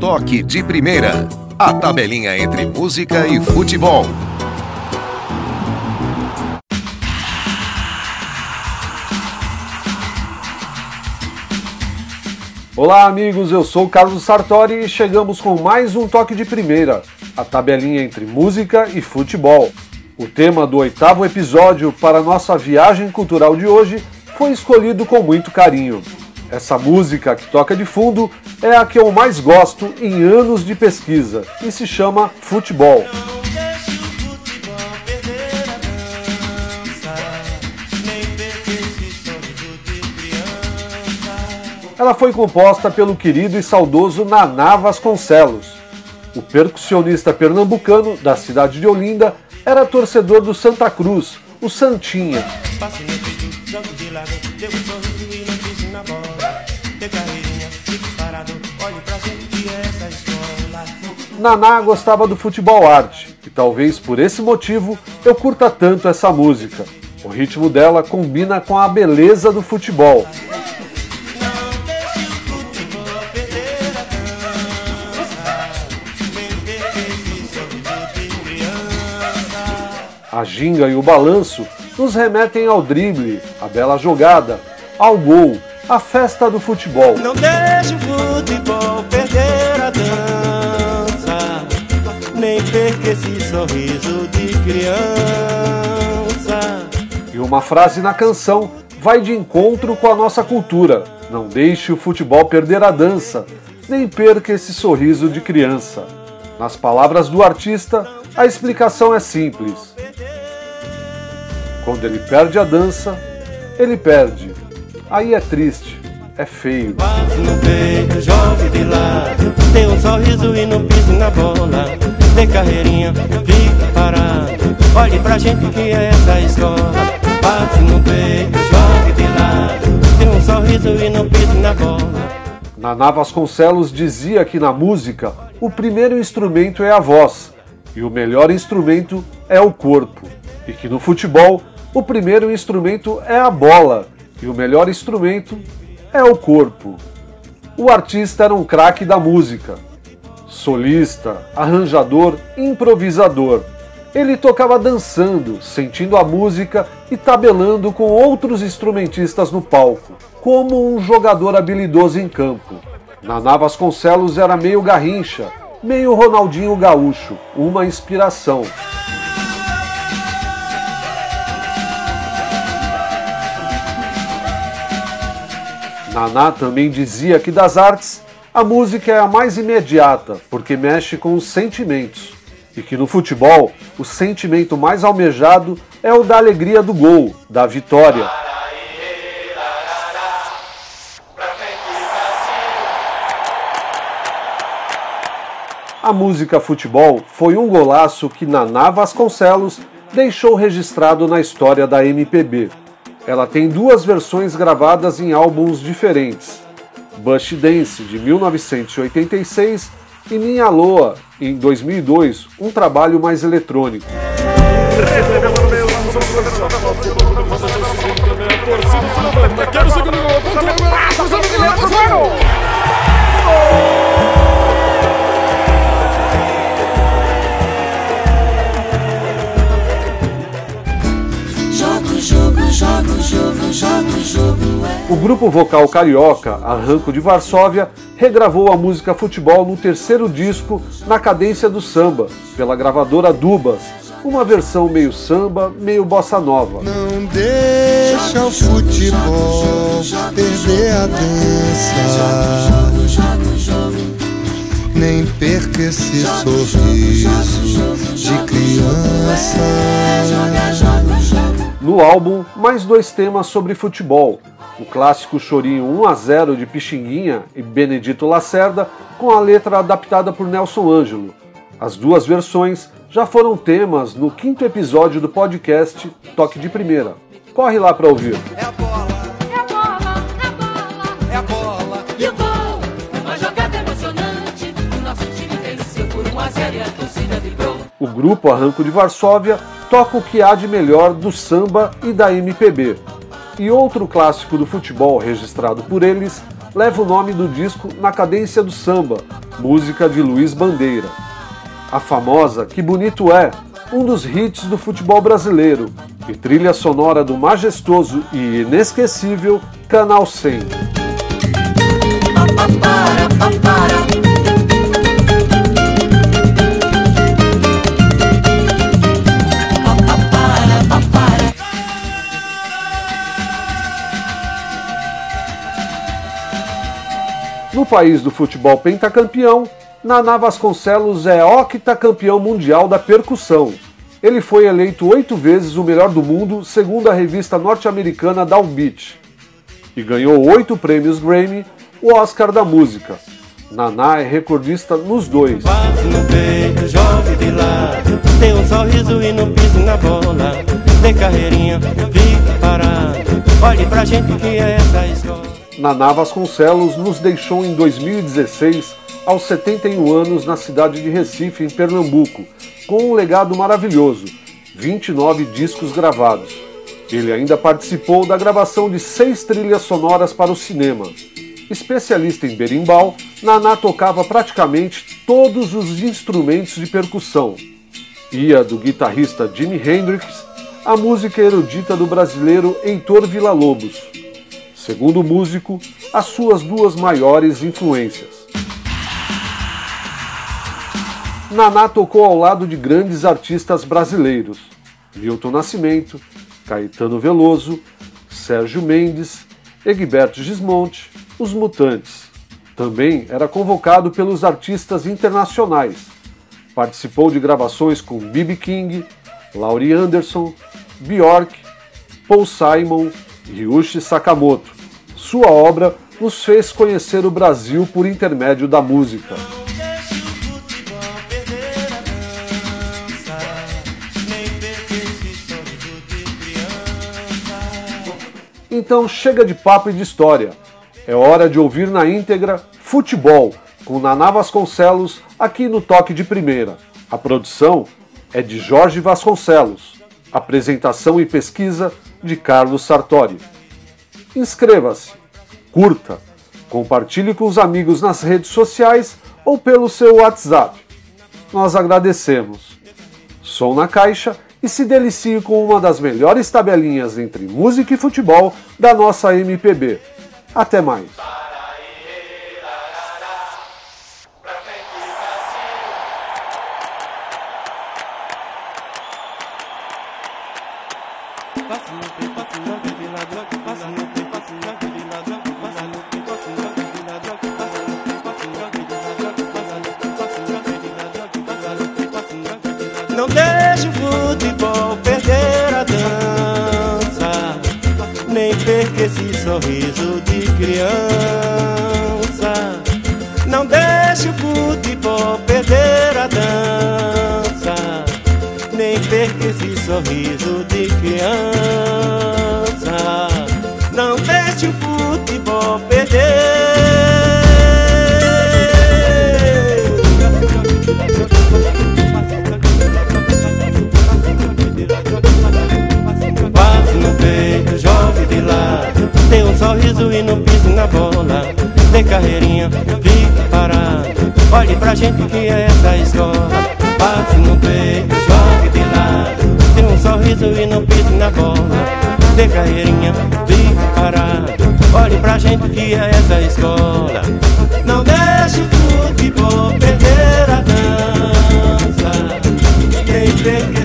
Toque de Primeira. A tabelinha entre música e futebol. Olá, amigos. Eu sou Carlos Sartori e chegamos com mais um Toque de Primeira. A tabelinha entre música e futebol. O tema do oitavo episódio para nossa viagem cultural de hoje foi escolhido com muito carinho. Essa música que toca de fundo é a que eu mais gosto em anos de pesquisa e se chama Futebol. Ela foi composta pelo querido e saudoso Naná Vasconcelos. O percussionista pernambucano da cidade de Olinda era torcedor do Santa Cruz, o Santinha. Naná gostava do futebol arte e talvez por esse motivo eu curta tanto essa música. O ritmo dela combina com a beleza do futebol. A ginga e o balanço nos remetem ao drible, à bela jogada, ao gol, à festa do futebol. Não deixe o futebol perder a dança, nem perca esse sorriso de criança. E uma frase na canção vai de encontro com a nossa cultura. Não deixe o futebol perder a dança, nem perca esse sorriso de criança. Nas palavras do artista, a explicação é simples. Quando ele perde a dança, ele perde. Aí é triste, é feio. No peito, jogue de lado, tem um sorriso e não pise na bola. Dê carreirinha, fica parado, olhe pra gente que é essa escola. Bate no peito, jogue de lado, tem um sorriso e não pise na bola. Naná Vasconcelos dizia que na música o primeiro instrumento é a voz e o melhor instrumento é o corpo, e que no futebol o primeiro instrumento é a bola e o melhor instrumento é o corpo. O artista era um craque da música, solista, arranjador, improvisador. Ele tocava dançando, sentindo a música e tabelando com outros instrumentistas no palco, como um jogador habilidoso em campo. Naná Vasconcelos era meio garrincha, meio Ronaldinho Gaúcho, uma inspiração. Naná também dizia que das artes, a música é a mais imediata, porque mexe com os sentimentos. E que no futebol, o sentimento mais almejado é o da alegria do gol, da vitória. A música Futebol foi um golaço que Naná Vasconcelos deixou registrado na história da MPB. Ela tem duas versões gravadas em álbuns diferentes: Bush Dance de 1986 e Minha Loa em 2002, um trabalho mais eletrônico. O grupo vocal carioca Arranco de Varsóvia regravou a música Futebol no terceiro disco Na Cadência do Samba, pela gravadora Dubas, uma versão meio samba, meio bossa nova. Não deixa o futebol perder a dança, nem perca esse sorriso de criança. No álbum, mais dois temas sobre futebol. O clássico chorinho 1 a 0 de Pixinguinha e Benedito Lacerda, com a letra adaptada por Nelson Ângelo. As duas versões já foram temas no quinto episódio do podcast Toque de Primeira. Corre lá para ouvir. É É é a bola. a bola. O gol, uma jogada emocionante. O nosso time venceu por 1 a 0 a torcida vibrou. O grupo Arranco de Varsóvia toca o que há de melhor do samba e da MPB. E outro clássico do futebol registrado por eles, leva o nome do disco Na Cadência do Samba, música de Luiz Bandeira. A famosa Que Bonito É, um dos hits do futebol brasileiro, e trilha sonora do majestoso e inesquecível Canal 100. No país do futebol pentacampeão, Naná Vasconcelos é octacampeão mundial da percussão. Ele foi eleito oito vezes o melhor do mundo, segundo a revista norte-americana Downbeat, e ganhou oito prêmios Grammy, o Oscar da música. Naná é recordista nos dois. Naná Vasconcelos nos deixou em 2016, aos 71 anos, na cidade de Recife, em Pernambuco, com um legado maravilhoso: 29 discos gravados. Ele ainda participou da gravação de seis trilhas sonoras para o cinema. Especialista em berimbau, Naná tocava praticamente todos os instrumentos de percussão. Ia do guitarrista Jimi Hendrix à música erudita do brasileiro Heitor Villa-Lobos. Segundo o músico, as suas duas maiores influências. Naná tocou ao lado de grandes artistas brasileiros: Milton Nascimento, Caetano Veloso, Sérgio Mendes, Egberto Gismonte, Os Mutantes. Também era convocado pelos artistas internacionais. Participou de gravações com B.B. King, Laurie Anderson, Bjork, Paul Simon e Ryuichi Sakamoto. Sua obra nos fez conhecer o Brasil por intermédio da música. Então chega de papo e de história. É hora de ouvir na íntegra Futebol, com Naná Vasconcelos, aqui no Toque de Primeira. A produção é de Jorge Vasconcelos. Apresentação e pesquisa de Carlos Sartori. Inscreva-se, curta, compartilhe com os amigos nas redes sociais ou pelo seu WhatsApp. Nós agradecemos. Som na caixa e se delicie com uma das melhores tabelinhas entre música e futebol da nossa MPB. Até mais. Futebol perder a dança, nem perca esse sorriso de criança. Não deixe o futebol perder a dança, nem perca esse sorriso de criança. E não pise na bola. Dê carreirinha, fique parado. Olhe pra gente que é essa escola. Passe no peito, jogue de lado. Dê um sorriso e não pise na bola. Dê carreirinha, fique parado. Olhe pra gente que é essa escola. Não deixe o futebol perder a dança. Quem perca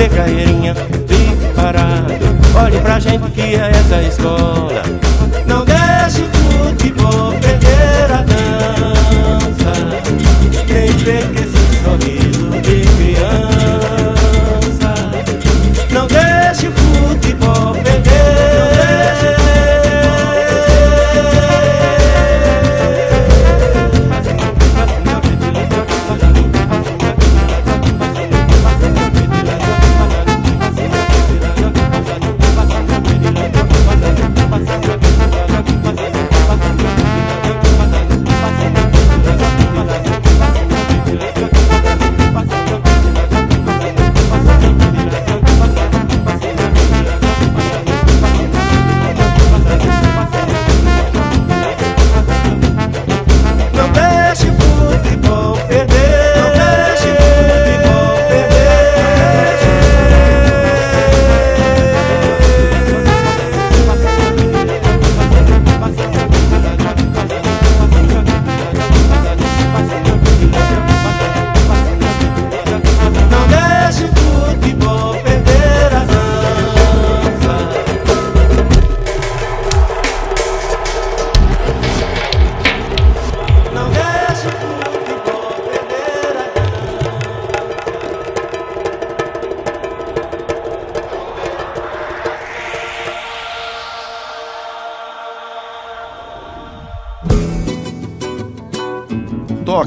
Dê carreirinha, fique parado. Olhe pra gente que é essa escola. Não deixe o futebol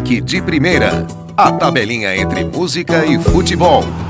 Toque de primeira. A tabelinha entre música e futebol.